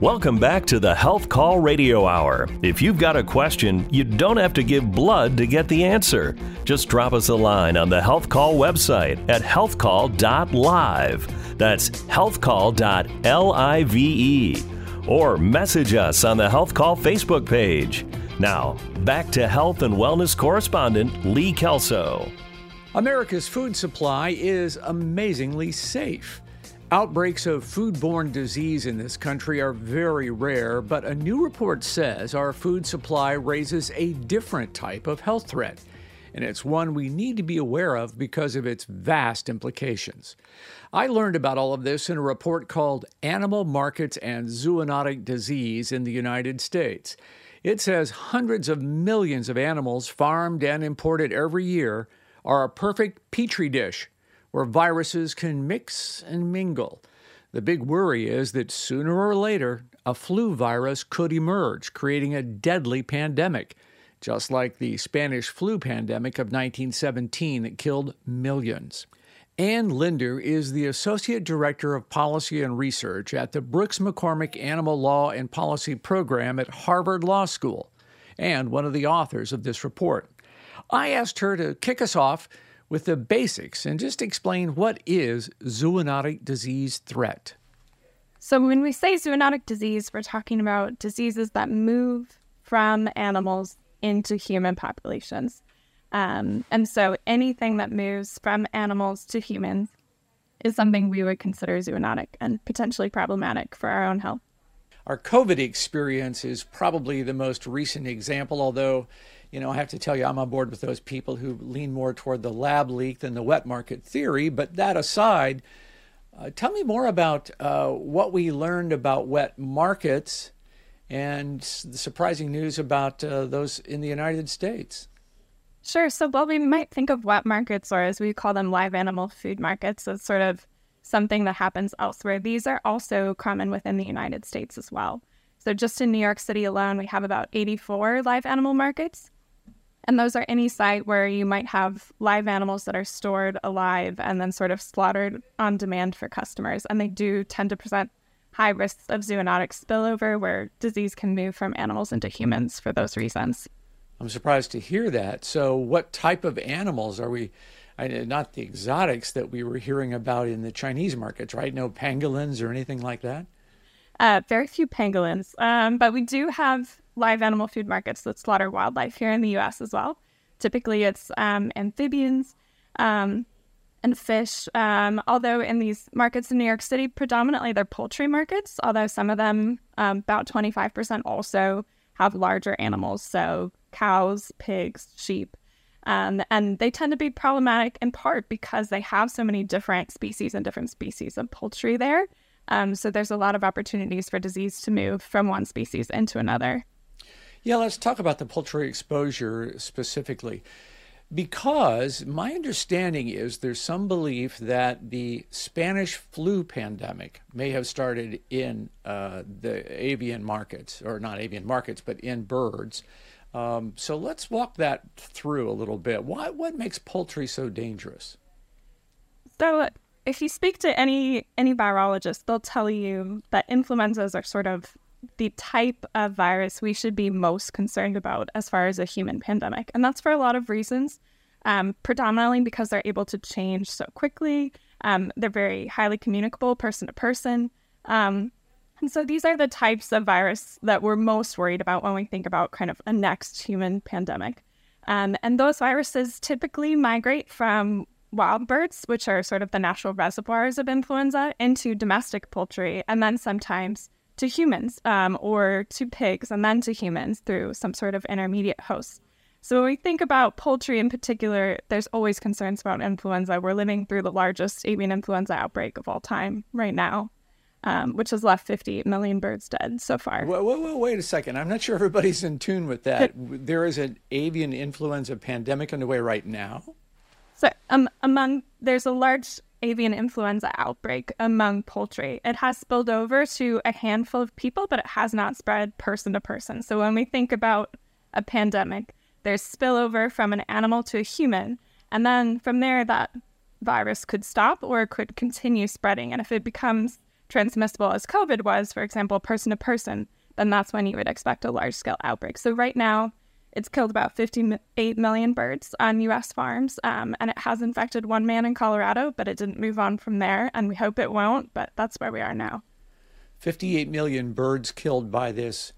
Welcome back to the Health Call Radio Hour. If you've got a question, you don't have to give blood to get the answer. Just drop us a line on the Health Call website at healthcall.live. That's healthcall.live. Or message us on the Health Call Facebook page. Now, back to health and wellness correspondent Lee Kelso. America's food supply is amazingly safe. Outbreaks of foodborne disease in this country are very rare, but a new report says our food supply raises a different type of health threat. And it's one we need to be aware of because of its vast implications. I learned about all of this in a report called Animal Markets and Zoonotic Disease in the United States. It says hundreds of millions of animals farmed and imported every year are a perfect petri dish where viruses can mix and mingle. The big worry is that sooner or later, a flu virus could emerge, creating a deadly pandemic, just like the Spanish flu pandemic of 1917 that killed millions. Ann Linder is the Associate Director of Policy and Research at the Brooks McCormick Animal Law and Policy Program at Harvard Law School, and one of the authors of this report. I asked her to kick us off with the basics and just explain what is zoonotic disease threat. So, when we say zoonotic disease, we're talking about diseases that move from animals into human populations. Um, and so, anything that moves from animals to humans is something we would consider zoonotic and potentially problematic for our own health. Our COVID experience is probably the most recent example, although you know, I have to tell you, I'm on board with those people who lean more toward the lab leak than the wet market theory. But that aside, uh, tell me more about uh, what we learned about wet markets and the surprising news about uh, those in the United States. Sure. So, while we might think of wet markets, or as we call them, live animal food markets, as sort of something that happens elsewhere, these are also common within the United States as well. So, just in New York City alone, we have about 84 live animal markets. And those are any site where you might have live animals that are stored alive and then sort of slaughtered on demand for customers. And they do tend to present high risks of zoonotic spillover where disease can move from animals into humans for those reasons. I'm surprised to hear that. So, what type of animals are we? Not the exotics that we were hearing about in the Chinese markets, right? No pangolins or anything like that? Uh, very few pangolins, um, but we do have live animal food markets that slaughter wildlife here in the US as well. Typically, it's um, amphibians um, and fish. Um, although in these markets in New York City, predominantly they're poultry markets, although some of them, um, about 25%, also have larger animals. So cows, pigs, sheep. Um, and they tend to be problematic in part because they have so many different species and different species of poultry there. Um, so there's a lot of opportunities for disease to move from one species into another. Yeah, let's talk about the poultry exposure specifically. Because my understanding is there's some belief that the Spanish flu pandemic may have started in uh, the avian markets, or not avian markets, but in birds. Um, so let's walk that through a little bit. Why, what makes poultry so dangerous? So, if you speak to any any virologist, they'll tell you that influenzas are sort of the type of virus we should be most concerned about as far as a human pandemic. And that's for a lot of reasons, um, predominantly because they're able to change so quickly. Um, they're very highly communicable person to person. Um, and so these are the types of virus that we're most worried about when we think about kind of a next human pandemic. Um, and those viruses typically migrate from wild birds, which are sort of the natural reservoirs of influenza, into domestic poultry, and then sometimes to humans um, or to pigs and then to humans through some sort of intermediate host. So when we think about poultry in particular, there's always concerns about influenza. We're living through the largest avian influenza outbreak of all time right now, um, which has left 58 million birds dead so far. Wait a second. I'm not sure everybody's in tune with that. there is an avian influenza pandemic underway right now. So um, among there's a large avian influenza outbreak among poultry. It has spilled over to a handful of people, but it has not spread person to person. So when we think about a pandemic, there's spillover from an animal to a human. And then from there, that virus could stop or could continue spreading. And if it becomes transmissible as COVID was, for example, person to person, then that's when you would expect a large scale outbreak. So right now, it's killed about 58 million birds on U.S. farms, um, and it has infected one man in Colorado, but it didn't move on from there, and we hope it won't. But that's where we are now. 58 million birds killed by this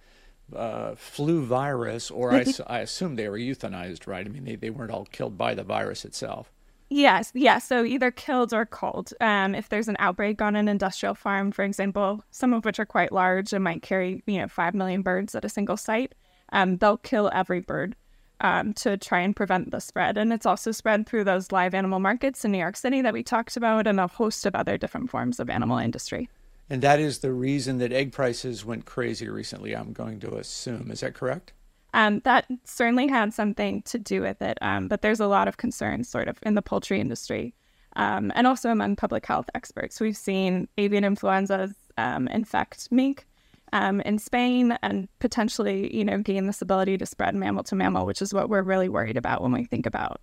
uh, flu virus, or I, I, assume they were euthanized, right? I mean, they, they weren't all killed by the virus itself. Yes, yes. So either killed or culled. Um, if there's an outbreak on an industrial farm, for example, some of which are quite large and might carry, you know, five million birds at a single site, um, they'll kill every bird um, to try and prevent the spread. And it's also spread through those live animal markets in New York City that we talked about, and a host of other different forms of animal industry. And that is the reason that egg prices went crazy recently. I'm going to assume. Is that correct? Um, that certainly had something to do with it. Um, but there's a lot of concerns, sort of, in the poultry industry um, and also among public health experts. We've seen avian influenza um, infect mink um, in Spain and potentially, you know, gain this ability to spread mammal to mammal, which is what we're really worried about when we think about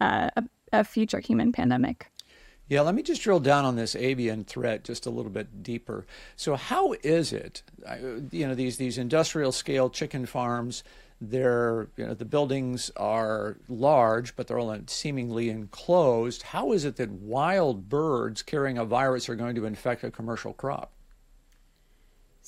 uh, a, a future human pandemic. Yeah, let me just drill down on this avian threat just a little bit deeper. So, how is it, you know, these these industrial scale chicken farms? They're, you know, the buildings are large, but they're all seemingly enclosed. How is it that wild birds carrying a virus are going to infect a commercial crop?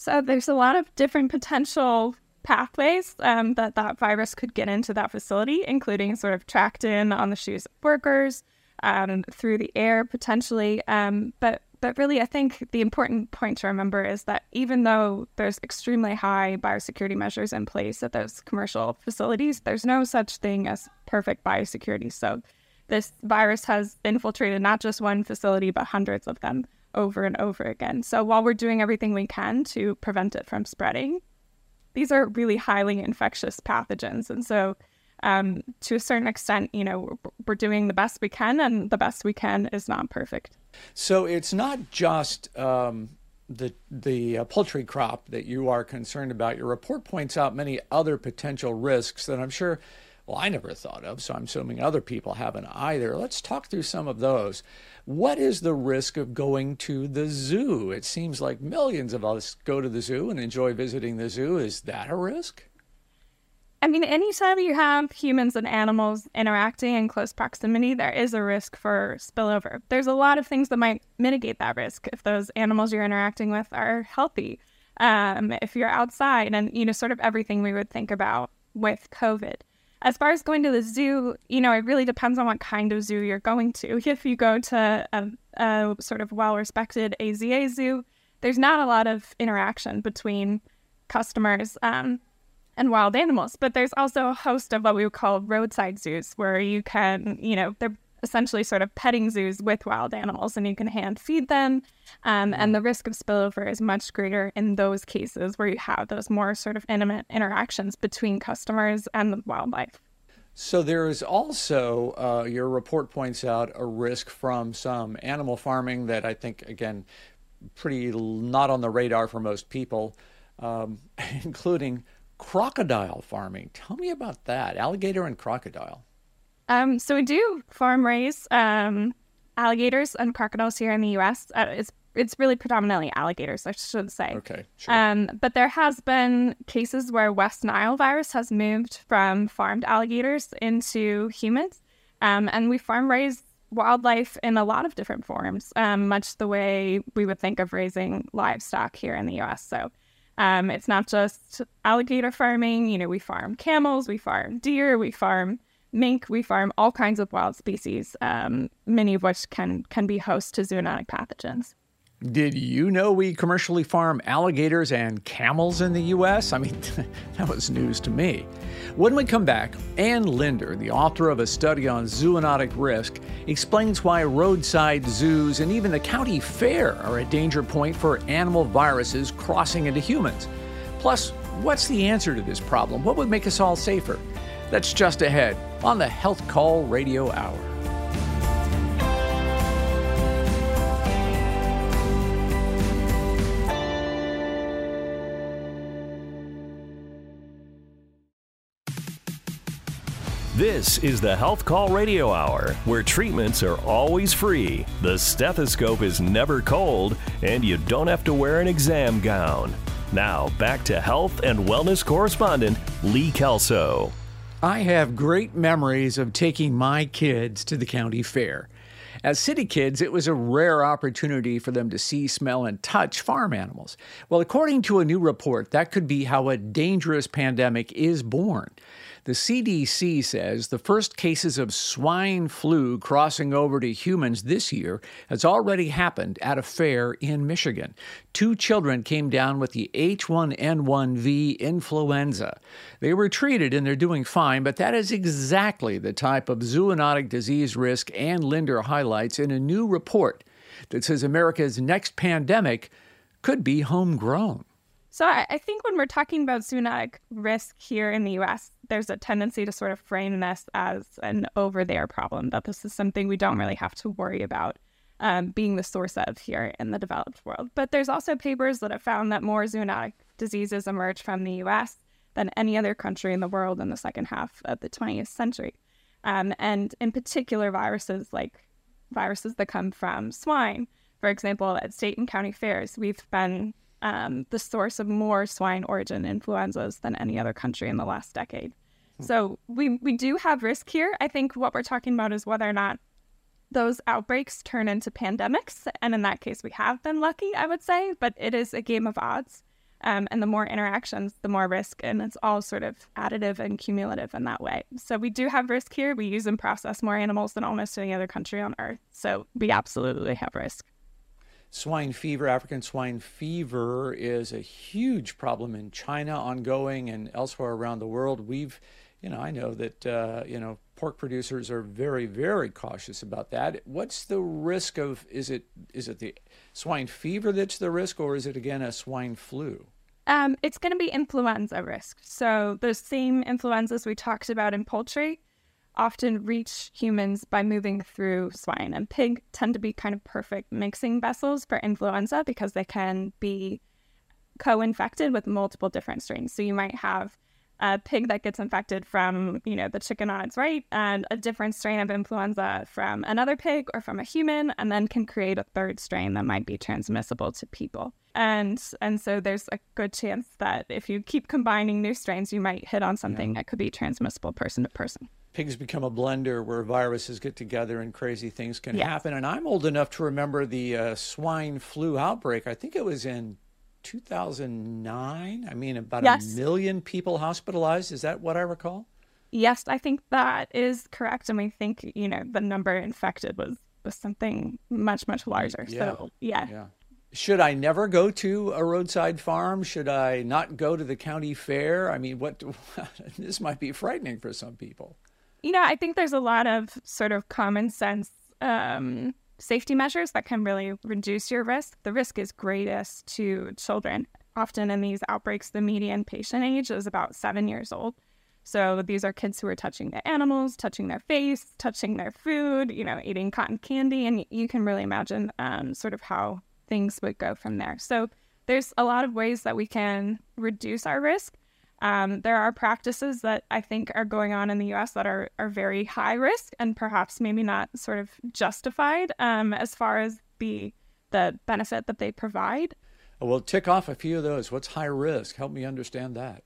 So there's a lot of different potential pathways um, that that virus could get into that facility, including sort of tracked in on the shoes of workers, um, through the air potentially. Um, but but really, I think the important point to remember is that even though there's extremely high biosecurity measures in place at those commercial facilities, there's no such thing as perfect biosecurity. So this virus has infiltrated not just one facility, but hundreds of them over and over again. So while we're doing everything we can to prevent it from spreading, these are really highly infectious pathogens. And so um, to a certain extent, you know, we're doing the best we can, and the best we can is not perfect. So it's not just um, the the uh, poultry crop that you are concerned about. Your report points out many other potential risks that I'm sure. Well, I never thought of, so I'm assuming other people haven't either. Let's talk through some of those. What is the risk of going to the zoo? It seems like millions of us go to the zoo and enjoy visiting the zoo. Is that a risk? I mean, anytime you have humans and animals interacting in close proximity, there is a risk for spillover. There's a lot of things that might mitigate that risk if those animals you're interacting with are healthy. Um, if you're outside, and you know, sort of everything we would think about with COVID. As far as going to the zoo, you know, it really depends on what kind of zoo you're going to. If you go to a, a sort of well-respected AZA zoo, there's not a lot of interaction between customers. Um, and wild animals. But there's also a host of what we would call roadside zoos where you can, you know, they're essentially sort of petting zoos with wild animals and you can hand feed them. Um, and the risk of spillover is much greater in those cases where you have those more sort of intimate interactions between customers and the wildlife. So there is also, uh, your report points out, a risk from some animal farming that I think, again, pretty not on the radar for most people, um, including crocodile farming. Tell me about that. Alligator and crocodile. Um, so we do farm raise um, alligators and crocodiles here in the U.S. Uh, it's it's really predominantly alligators, I should say. Okay. Sure. Um, but there has been cases where West Nile virus has moved from farmed alligators into humans, um, and we farm raise wildlife in a lot of different forms, um, much the way we would think of raising livestock here in the U.S. So um, it's not just alligator farming. You know, we farm camels, we farm deer, we farm mink, we farm all kinds of wild species, um, many of which can can be host to zoonotic pathogens. Did you know we commercially farm alligators and camels in the U.S.? I mean, that was news to me. When we come back, Ann Linder, the author of a study on zoonotic risk, explains why roadside zoos and even the county fair are a danger point for animal viruses crossing into humans. Plus, what's the answer to this problem? What would make us all safer? That's just ahead on the Health Call Radio Hour. This is the Health Call Radio Hour, where treatments are always free, the stethoscope is never cold, and you don't have to wear an exam gown. Now, back to health and wellness correspondent Lee Kelso. I have great memories of taking my kids to the county fair. As city kids, it was a rare opportunity for them to see, smell, and touch farm animals. Well, according to a new report, that could be how a dangerous pandemic is born. The CDC says the first cases of swine flu crossing over to humans this year has already happened at a fair in Michigan. Two children came down with the H1N1V influenza. They were treated and they're doing fine, but that is exactly the type of zoonotic disease risk Ann Linder highlights in a new report that says America's next pandemic could be homegrown. So I, I think when we're talking about zoonotic risk here in the US, there's a tendency to sort of frame this as an over there problem, that this is something we don't really have to worry about um, being the source of here in the developed world. But there's also papers that have found that more zoonotic diseases emerge from the US than any other country in the world in the second half of the 20th century. Um, and in particular, viruses like viruses that come from swine. For example, at state and county fairs, we've been um, the source of more swine origin influenzas than any other country in the last decade. Hmm. So we we do have risk here. I think what we're talking about is whether or not those outbreaks turn into pandemics, and in that case, we have been lucky, I would say. But it is a game of odds, um, and the more interactions, the more risk, and it's all sort of additive and cumulative in that way. So we do have risk here. We use and process more animals than almost any other country on earth. So we absolutely have risk swine fever, African swine fever, is a huge problem in China, ongoing, and elsewhere around the world. We've, you know, I know that, uh, you know, pork producers are very, very cautious about that. What's the risk of? Is it is it the swine fever that's the risk, or is it again a swine flu? Um, it's going to be influenza risk. So those same influenzas we talked about in poultry often reach humans by moving through swine. And pig tend to be kind of perfect mixing vessels for influenza because they can be co infected with multiple different strains. So you might have a pig that gets infected from, you know, the chicken on its right and a different strain of influenza from another pig or from a human, and then can create a third strain that might be transmissible to people. And and so there's a good chance that if you keep combining new strains, you might hit on something yeah. that could be transmissible person to person pigs become a blender where viruses get together and crazy things can yes. happen. And I'm old enough to remember the uh, swine flu outbreak. I think it was in 2009. I mean, about yes. a million people hospitalized. Is that what I recall? Yes, I think that is correct. And we think, you know, the number infected was, was something much, much larger. Yeah. So, yeah. yeah. Should I never go to a roadside farm? Should I not go to the county fair? I mean, what this might be frightening for some people. You know, I think there's a lot of sort of common sense um, safety measures that can really reduce your risk. The risk is greatest to children. Often in these outbreaks, the median patient age is about seven years old. So these are kids who are touching the animals, touching their face, touching their food, you know, eating cotton candy. And you can really imagine um, sort of how things would go from there. So there's a lot of ways that we can reduce our risk. Um, there are practices that I think are going on in the US that are, are very high risk and perhaps maybe not sort of justified um, as far as the, the benefit that they provide. Well, tick off a few of those. What's high risk? Help me understand that.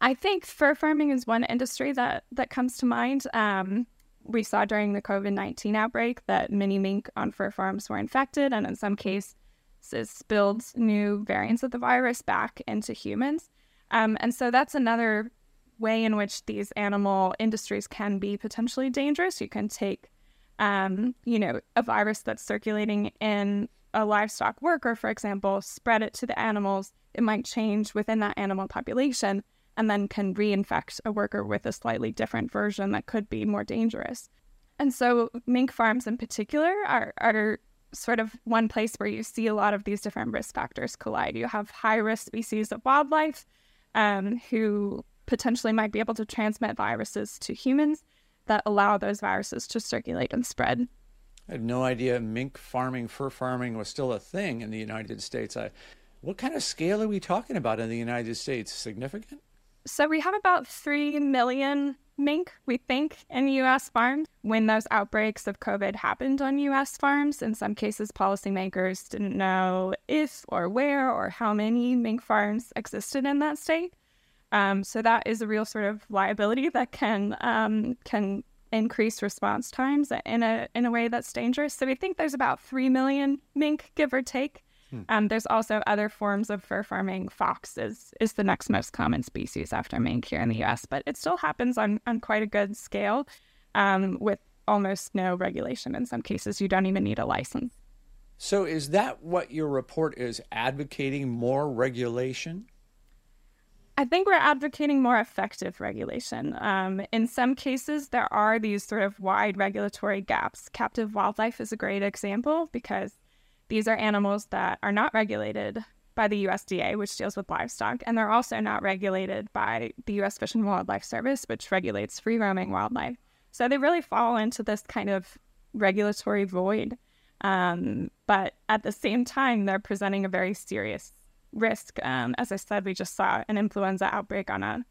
I think fur farming is one industry that, that comes to mind. Um, we saw during the COVID 19 outbreak that many mink on fur farms were infected, and in some cases, spilled new variants of the virus back into humans. Um, and so that's another way in which these animal industries can be potentially dangerous. You can take, um, you know, a virus that's circulating in a livestock worker, for example, spread it to the animals. It might change within that animal population and then can reinfect a worker with a slightly different version that could be more dangerous. And so, mink farms in particular are, are sort of one place where you see a lot of these different risk factors collide. You have high risk species of wildlife um, who potentially might be able to transmit viruses to humans that allow those viruses to circulate and spread. I had no idea mink farming, fur farming was still a thing in the United States. I, what kind of scale are we talking about in the United States? Significant? So we have about 3 million mink, we think, in U.S. farms. When those outbreaks of COVID happened on U.S. farms, in some cases, policymakers didn't know if or where or how many mink farms existed in that state. Um, so that is a real sort of liability that can um, can increase response times in a in a way that's dangerous. So we think there's about three million mink, give or take. Hmm. Um, there's also other forms of fur farming. Fox is is the next most common species after mink here in the U.S., but it still happens on on quite a good scale, um, with almost no regulation. In some cases, you don't even need a license. So, is that what your report is advocating? More regulation? I think we're advocating more effective regulation. Um, in some cases, there are these sort of wide regulatory gaps. Captive wildlife is a great example because these are animals that are not regulated by the USDA, which deals with livestock, and they're also not regulated by the U.S. Fish and Wildlife Service, which regulates free roaming wildlife. So they really fall into this kind of regulatory void. Um, but at the same time, they're presenting a very serious risk. Um, as I said, we just saw an influenza outbreak on a,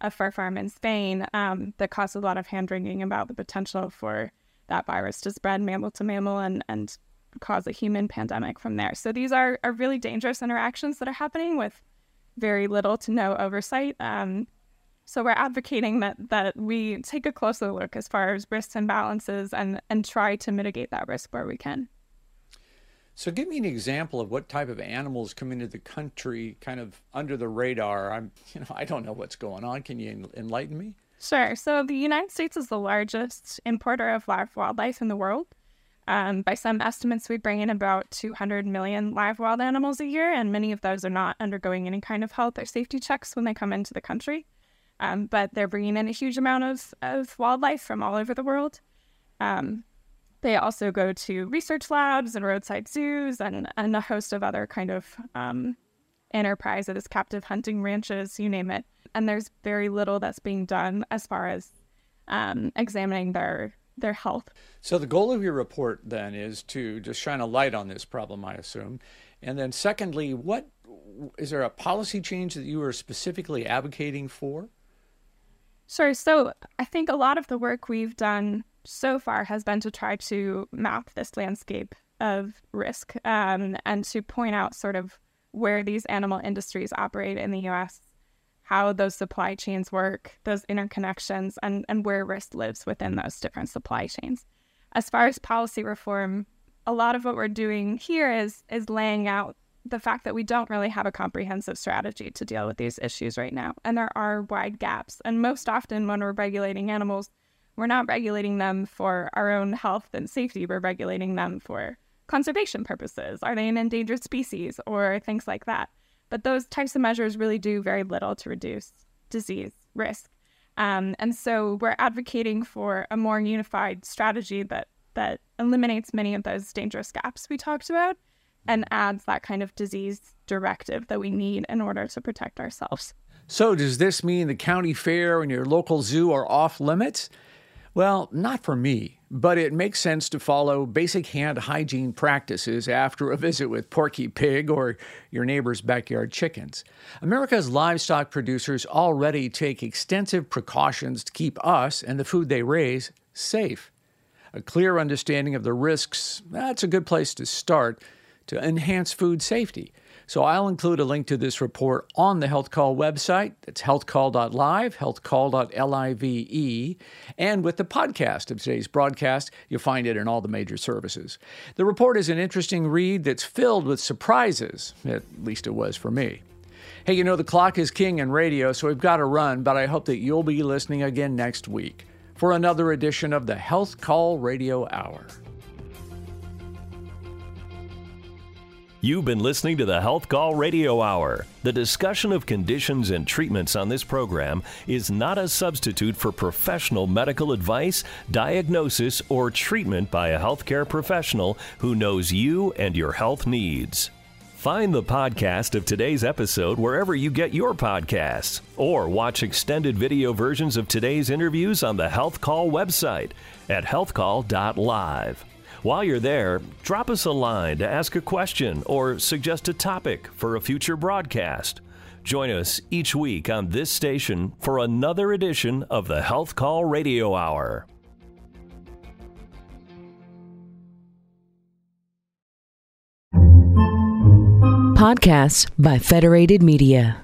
a fur farm in Spain um, that caused a lot of hand wringing about the potential for that virus to spread mammal to mammal and, and cause a human pandemic from there. So these are, are really dangerous interactions that are happening with very little to no oversight. Um, so we're advocating that that we take a closer look as far as risks and balances and and try to mitigate that risk where we can. So, give me an example of what type of animals come into the country, kind of under the radar. I'm, you know, I don't know what's going on. Can you enlighten me? Sure. So, the United States is the largest importer of live wildlife in the world. Um, by some estimates, we bring in about 200 million live wild animals a year, and many of those are not undergoing any kind of health or safety checks when they come into the country. Um, but they're bringing in a huge amount of, of wildlife from all over the world. Um, they also go to research labs and roadside zoos and, and a host of other kind of um, enterprises, captive hunting ranches, you name it. And there's very little that's being done as far as um, examining their their health. So the goal of your report then is to just shine a light on this problem, I assume. And then secondly, what is there a policy change that you are specifically advocating for? Sure. So I think a lot of the work we've done so far has been to try to map this landscape of risk um, and to point out sort of where these animal industries operate in the US, how those supply chains work, those interconnections, and, and where risk lives within those different supply chains. As far as policy reform, a lot of what we're doing here is is laying out the fact that we don't really have a comprehensive strategy to deal with these issues right now. And there are wide gaps. And most often when we're regulating animals, we're not regulating them for our own health and safety. We're regulating them for conservation purposes. Are they an endangered species or things like that? But those types of measures really do very little to reduce disease risk. Um, and so we're advocating for a more unified strategy that that eliminates many of those dangerous gaps we talked about and adds that kind of disease directive that we need in order to protect ourselves. So, does this mean the county fair and your local zoo are off limits? Well, not for me, but it makes sense to follow basic hand hygiene practices after a visit with Porky Pig or your neighbor's backyard chickens. America's livestock producers already take extensive precautions to keep us and the food they raise safe. A clear understanding of the risks, that's a good place to start to enhance food safety. So I'll include a link to this report on the Health Call website. It's healthcall.live, healthcall.live, and with the podcast of today's broadcast, you'll find it in all the major services. The report is an interesting read that's filled with surprises, at least it was for me. Hey, you know, the clock is king in radio, so we've got to run, but I hope that you'll be listening again next week for another edition of the Health Call Radio Hour. You've been listening to the Health Call Radio Hour. The discussion of conditions and treatments on this program is not a substitute for professional medical advice, diagnosis, or treatment by a healthcare professional who knows you and your health needs. Find the podcast of today's episode wherever you get your podcasts, or watch extended video versions of today's interviews on the Health Call website at healthcall.live. While you're there, drop us a line to ask a question or suggest a topic for a future broadcast. Join us each week on this station for another edition of the Health Call Radio Hour. Podcasts by Federated Media.